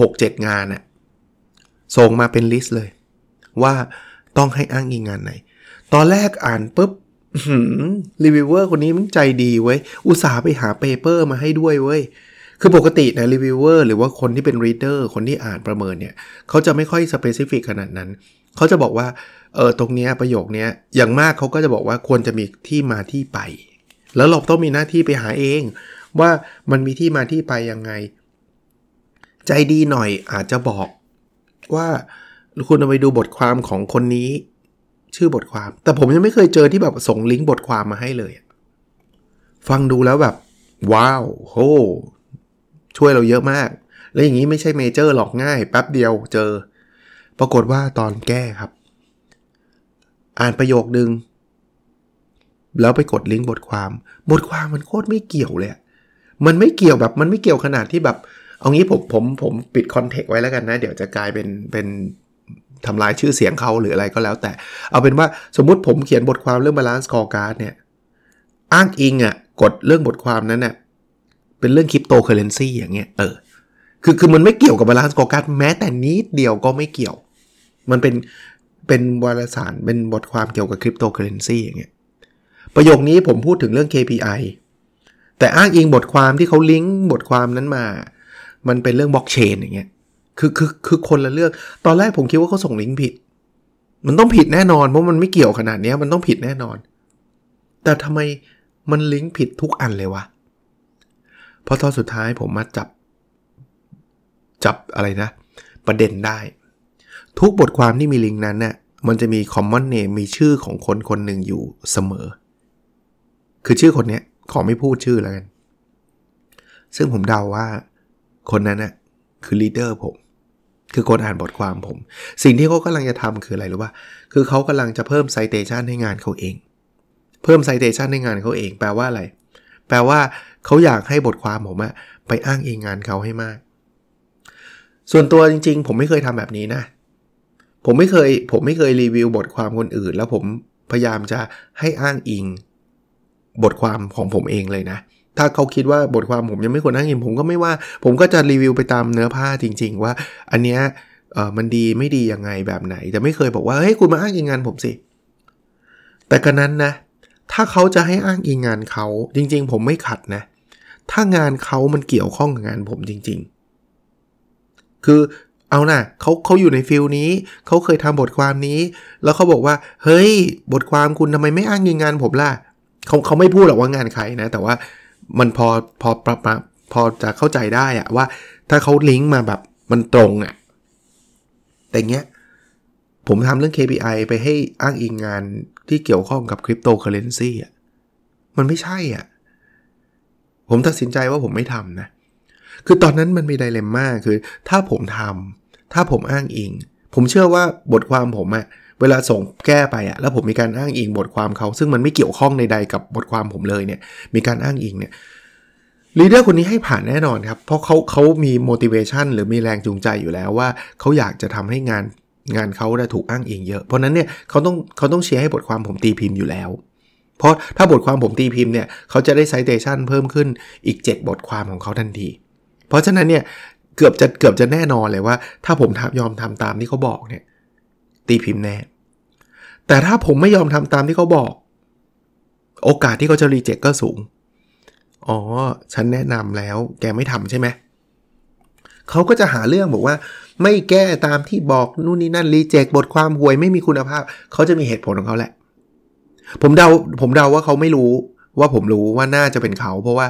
6-7 งานน่ะส่งมาเป็นลิสต์เลย ว่าต้องให้อ้างอิงงานไหน ตอนแรกอ่านปุ๊บรีวิวเวอร์คนนี้มันใจดีเว้ย อุตส่าห์ไปหา paper มาให้ด้วยเว้ย คือปกตินะรีวิวเวอร์หรือว่าคนที่เป็น reader คนที่อ่านประเมินเนี่ย เขาจะไม่ค่อย specific ขนาดนั้น เขาจะบอกว่า เออตรงเนี้ยประโยคเนี้ยอย่างมากเขาก็จะบอกว่าควรจะมีที่มาที่ไป แล้วเราต้องมีหน้าที่ไปหาเอง ว่ามันมีที่มาที่ไปยังไง ใจดีหน่อยอาจจะบอกว่าคุณเอาไปดูบทความของคนนี้ ชื่อบทความ แต่ผมยังไม่เคยเจอที่แบบส่งลิงก์บทความมาให้เลย ฟังดูแล้วแบบ ว้าวโหช่วยเราเยอะมาก แล้วอย่างนี้ไม่ใช่ major หรอกง่าย แป๊บเดียวเจอ ปรากฏว่าตอนแก้ครับ อ่านประโยคนึง แล้วไปกดลิงก์บทความ บทความมันโคตรไม่เกี่ยวเลย มันไม่เกี่ยวแบบมันไม่เกี่ยวขนาดที่แบบ เอางี้ผมผมผมปิด context ไว้แล้วกันนะ เดี๋ยวจะกลายเป็นเป็นทำลายชื่อเสียงเขาหรืออะไรก็แล้วแต่ เอาเป็นว่าสมมุติผมเขียนบทความเรื่อง balance scorecard เนี่ย อ้างอิงอะ่ะ กดเรื่องบทความนั้นน่ะเป็นเรื่องคริปโตเคอเรนซีอย่างเงี้ย เออ คือคือมันไม่เกี่ยวกับ balance scorecard แม้แต่นิดเดียวก็ไม่เกี่ยว มันเป็นเป็นวารสารเป็นบทความเกี่ยวกับคริปโตเคอเรนซีอย่างเงี้ย ประโยคนี้ผมพูดถึงเรื่อง KPI แต่อ้างอิงบทความที่เขาลิงก์บทความนั้นมา มันเป็นเรื่องบล็อกเชนอย่างเงี้ย คือคือคือคนละเรื่อง ตอนแรกผมคิดว่าเขาส่งลิงก์ผิด มันต้องผิดแน่นอน เพราะมันไม่เกี่ยวขนาดนี้มันต้องผิดแน่นอน แต่ทำไมมันลิงก์ผิดทุกอันเลยวะ เพราะตอนสุดท้ายผมมาจับ จับอะไรนะ ประเด็นได้ ทุกบทความที่มีลิงก์นั้นเนี่ยมันจะมี common name มีชื่อของคนคนหนึ่งอยู่เสมอ คือชื่อคนนี้ขอไม่พูดชื่อแล้วกัน ซึ่งผมเดาว่าคนนั้นน่ะคือลีดเดอร์ผม คือคนอ่านบทความผม สิ่งที่เขากำลังจะทำคืออะไรหรู้ป่ะคือเขากำลังจะเพิ่ม citation ให้งานเขาเอง เพิ่ม citation ให้งานเขาเอง แปลว่าอะไร แปลว่าเขาอยากให้บทความผมอะไปอ้างอิงงานเขาให้มาก ส่วนตัวจริง ๆ ผมไม่เคยทำแบบนี้นะ ผมไม่เคย ผมไม่เคยรีวิวบทความคนอื่น แล้วผมพยายามจะให้อ้างอิง บทความของผมเองเลยนะ ถ้าเขาคิดว่าบทความผมยังไม่ควรอ้างอิงผมก็ไม่ว่า ผมก็จะรีวิวไปตามเนื้อผ้าจริง ๆ ว่าอันเนี้ยเออมันดีไม่ดียังไงแบบไหน แต่ไม่เคยบอกว่าเฮ้ยคุณมาอ้างอิงงานผมสิ แต่กันนั้นนะ ถ้าเขาจะให้อ้างอิงงานเขาจริง ๆ ผมไม่ขัดนะ ถ้างานเขามันเกี่ยวข้องกับงานผมจริง ๆ คือเอานะ่ะเขาเขาอยู่ในฟิลนี้ เขาเคยทำบทความนี้ แล้วเขาบอกว่า เฮ้ย บทความคุณทำไมไม่อ้างยิงงานผมล่ะ เขาเขาไม่พูดหรอกว่างานใครนะ แต่ว่ามันพอพอปรับพอจะเข้าใจได้อะว่า ถ้าเขาลิงก์มาแบบมันตรงอะแต่เงี้ยผมทำเรื่อง KPI ไปให้อ้างอิงงานที่เกี่ยวข้องกับคริปโตเคอเรนซีอะมันไม่ใช่อะ ผมตัดสินใจว่าผมไม่ทำนะ คือตอนนั้นมันมีไดเลมม่าคือ ถ้าผมทำถ้าผมอ้างอิง ผมเชื่อว่าบทความผมอะ เวลาส่งแก้ไปอะแล้วผมมีการอ้างอิงบทความเขา ซึ่งมันไม่เกี่ยวข้องใดๆกับบทความผมเลยเนี่ยมีการอ้างอิงเนี่ยลีดเดอร์คนนี้ให้ผ่านแน่นอนครับ เพราะเขาเขามี motivation หรือมีแรงจูงใจอยู่แล้วว่าเขาอยากจะทำให้งานงานเขาได้ถูกอ้างอิงเยอะ เพราะนั้นเนี่ยเขาต้องเขาต้องเชียร์ให้บทความผมตีพิมพ์อยู่แล้ว เพราะถ้าบทความผมตีพิมพ์เนี่ยเขาจะได้ citation เพิ่มขึ้นอีก 7 บทความของเขาทันที เพราะฉะนั้นเนี่ยเกือบจะเกือบจะแน่นอนเลยว่า ถ้าผมยอมทำตามที่เขาบอกเนี่ย ตีพิมพ์แน่ แต่ถ้าผมไม่ยอมทำตามที่เขาบอก โอกาสที่เขาจะรีเจ็คก็สูง อ๋อ ฉันแนะนำแล้ว แกไม่ทำใช่ไหม เขาก็จะหาเรื่องบอกว่า ไม่แก้ตามที่บอกนู่นนี่นั่นรีเจ็คบทความห่วยไม่มีคุณภาพ เขาจะมีเหตุผลของเขาแหละ ผมเดาผมเดาว่าเขาไม่รู้ว่าผมรู้ว่าน่าจะเป็นเขา เพราะว่า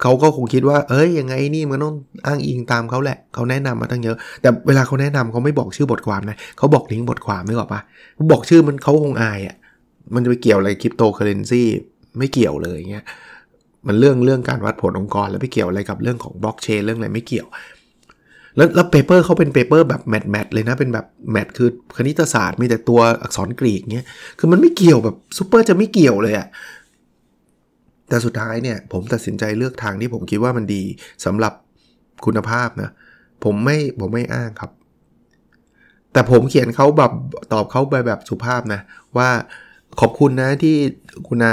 เขาก็คงคิดว่า เอ้ยยังไงนี่มันต้องอ้างอิงตามเขาแหละเขาแนะนำมาตั้งเยอะ แต่เวลาเขาแนะนำเขาไม่บอกชื่อบทความนะเขาบอกลิงก์บทความไม่หรอกปะบอกชื่อมันเขาคงอายอะ่ะมันจะไปเกี่ยวอะไรคริปโตเคอเรนซีไม่เกี่ยวเลยเงี้ยมันเรื่องเรื่องการวัดผลองค์กร แล้วไม่เกี่ยวอะไรกับเรื่องของบล็อกเชนเรื่องอะไรไม่เกี่ยว แล้วแล้ว paper เขาเป็น paper แบบ math math เลยนะเป็นแบบแมทคือคณิตศาสตร์มีแต่ตัวอักษรกรีกเงี้ยคือมันไม่เกี่ยวแบบซูเปอร์จะไม่เกี่ยวเลยอะ แต่สุดท้ายเนี่ยผมตัดสินใจเลือกทางที่ผมคิดว่ามันดีสำหรับคุณภาพนะผมไม่ผมไม่อ้างครับ แต่ผมเขียนเขาแบบตอบเขาไปแบบสุภาพนะ ว่าขอบคุณนะที่คุณอา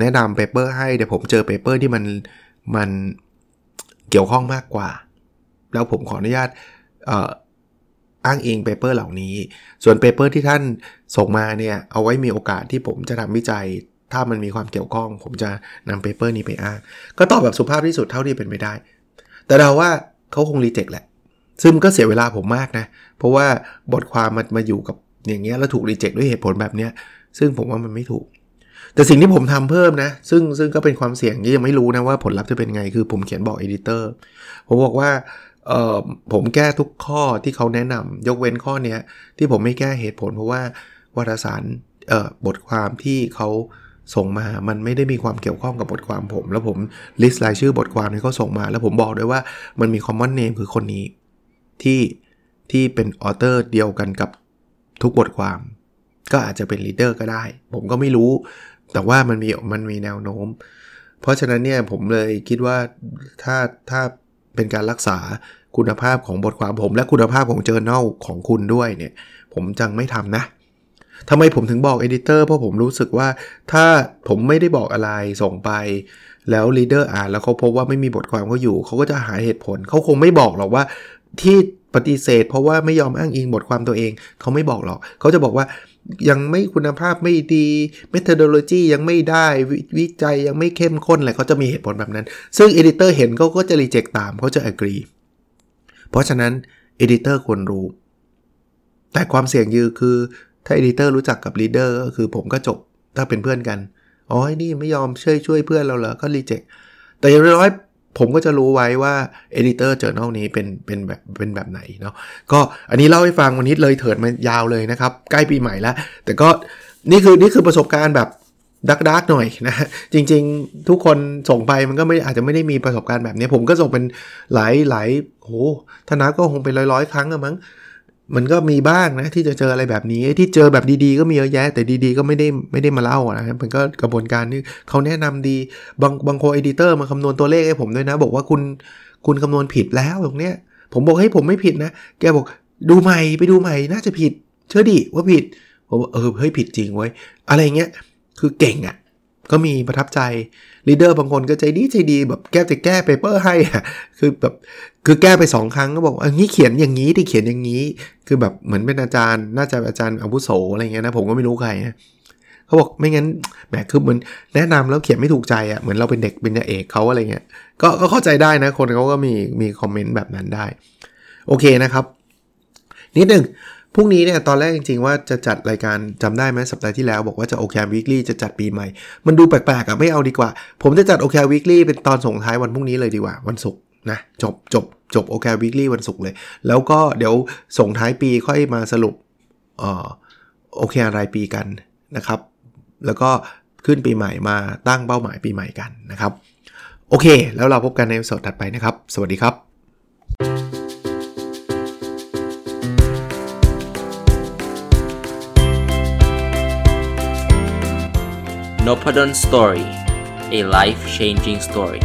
แนะนำเปเปอร์ให้แต่ผมเจอเปเปอร์ที่มันมันเกี่ยวข้องมากกว่า แล้วผมขออนุญาตอ้างอิง paper เหล่านี้ ส่วน paper ที่ท่านส่งมาเนี่ย เอาไว้มีโอกาสที่ผมจะทำวิจัย ถ้ามันมีความเกี่ยวข้อง ผมจะนำ paper นี้ไปอ้าง ก็ตอบแบบสุภาพที่สุดเท่าที่เป็นไปได้ แต่เราว่าเขาคง reject แหละ ซึ่งก็เสียเวลาผมมากนะ เพราะว่าบทความมันมาอยู่กับอย่างเงี้ยแล้วถูก reject ด้วยเหตุผลแบบเนี้ย ซึ่งผมว่ามันไม่ถูก แต่สิ่งที่ผมทำเพิ่มนะ ซึ่งซึ่งก็เป็นความเสี่ยงที่ยังไม่รู้นะว่าผลลัพธ์จะเป็นไง คือผมเขียนบอก editor ผมบอกว่าเออผมแก้ทุกข้อที่เขาแนะนำยกเว้นข้อเนี้ยที่ผมไม่แก้เหตุผล เพราะว่าวารสารเออบทความที่เขา ส่งมา มันไม่ได้มีความเกี่ยวข้องกับบทความผม แล้วผม list รายชื่อบทความที่เขาส่งมา แล้วผมบอกด้วยว่ามันมี common name คือคนนี้ ที่ที่เป็น author เดียวกันกับทุกบทความ ก็อาจจะเป็น reader ก็ได้ ผมก็ไม่รู้ แต่ว่ามันมีมันมีแนวโน้ม เพราะฉะนั้นเนี่ยผมเลยคิดว่าถ้าถ้าเป็นการรักษาคุณภาพของบทความผม และคุณภาพของ journal ของคุณด้วยเนี่ย ผมจึงไม่ทำนะ ทำไมผมถึงบอก editor เพราะผมรู้สึกว่าถ้าผมไม่ได้บอกอะไรส่งไป แล้ว reader อ่านแล้วเขาพบว่าไม่มีบทความเขาอยู่ เขาก็จะหาเหตุผล เขาคงไม่บอกหรอกว่าที่ปฏิเสธ เพราะว่าไม่ยอมอ้างอิงบทความตัวเอง เขาไม่บอกหรอก เขาจะบอกว่ายังไม่คุณภาพไม่ดี methodology ยังไม่ได้วิจัยยังไม่เข้มข้นอะไรเขาจะมีเหตุผลแบบนั้น ซึ่ง editor เห็นเขาก็จะ reject ตามเขาจะ agree เพราะฉะนั้น editor ควรรู้ แต่ความเสี่ยงยือคือ ถ้า editor รู้จักกับ reader ก็คือผมก็จบถ้าเป็นเพื่อนกัน อ๋อนี่ไม่ยอมช่วยช่วยเพื่อนเราเหรอ ก็ reject แต่อย่างน้อยผมก็จะรู้ไว้ว่า editor journal นี้เป็นเป็นแบบเป็นแบบไหนเนาะ ก็อันนี้เล่าให้ฟังวันนี้เลยเถิดมายาวเลยนะครับ ใกล้ปีใหม่แล้ว แต่ก็นี่คือนี่คือประสบการณ์แบบดักดักหน่อยนะ จริงๆ ทุกคนส่งไปมันก็ไม่อาจจะไม่ได้มีประสบการณ์แบบนี้ ผมก็ส่งเป็นหลายหลายโหธนาก็คงเป็นร้อยร้อยครั้งอะมั้ง มันก็มีบ้างนะที่จะเจออะไรแบบนี้ที่เจอแบบดีๆ ก็มีเยอะแยะ แต่ดีๆ ก็ไม่ได้ไม่ได้มาเล่านะมันก็กระบวนการที่เขาแนะนำดีบางบางโคเอดิเตอร์มาคำนวณตัวเลขให้ผมด้วยนะ บอกว่าคุณคุณคำนวณผิดแล้วตรงเนี้ย ผมบอกให้ผมไม่ผิดนะ แกบอกดูใหม่ไปดูใหม่น่าจะผิด เชื่อดิว่าผิดผมเออเฮ้ยผิดจริงไว้อะไรเงี้ยคือเก่งอะ่ะก็มีประทับใจ reader บางคนก็ใจดีใจดีแบบแก้จะแก้ paper ให้อะคือแบบ คือแก้ไปสองครั้งก็บอกอันนี้เขียนอย่างนี้ที่เขียนอย่างนี้ คือแบบเหมือนเป็นอาจารย์ น่าจะอาจารย์อาวุโสอะไรเงี้ยนะ ผมก็ไม่รู้ใครนะเขาบอกไม่งั้นแหมคือเหมือนแนะนำแล้วเขียนไม่ถูกใจอะ่ะเหมือนเราเป็นเด็กเป็นเอกเขาอะไรเงี้ยก็ก็เข้าใจได้นะ คนเขาก็มีมีคอมเมนต์แบบนั้นได้ โอเคนะครับ นิดหนึ่งพรุ่งนี้เนี่ยตอนแรกจริงๆว่าจะจัดรายการจำได้ไหมสัปดาห์ที่แล้วบอกว่าจะโอเควิกฤตจะจัดปีใหม่ มันดูแปลกๆอะไม่เอาดีกว่า ผมจะจัดโอเควิกฤตเป็นตอนส่งท้ายวันพรุ่งนี้เลยดีกว่า วันศุกร์นะจบจบ จบโอเควิกฤตวันศุกร์เลย แล้วก็เดี๋ยวส่งท้ายปีค่อยมาสรุปเอ่อโอเครายปีกันนะครับ แล้วก็ขึ้นปีใหม่มาตั้งเป้าหมายปีใหม่กันนะครับ โอเค แล้วเราพบกันในสดถัดไปนะครับ สวัสดีครับ n o p a d o n Story a life changing story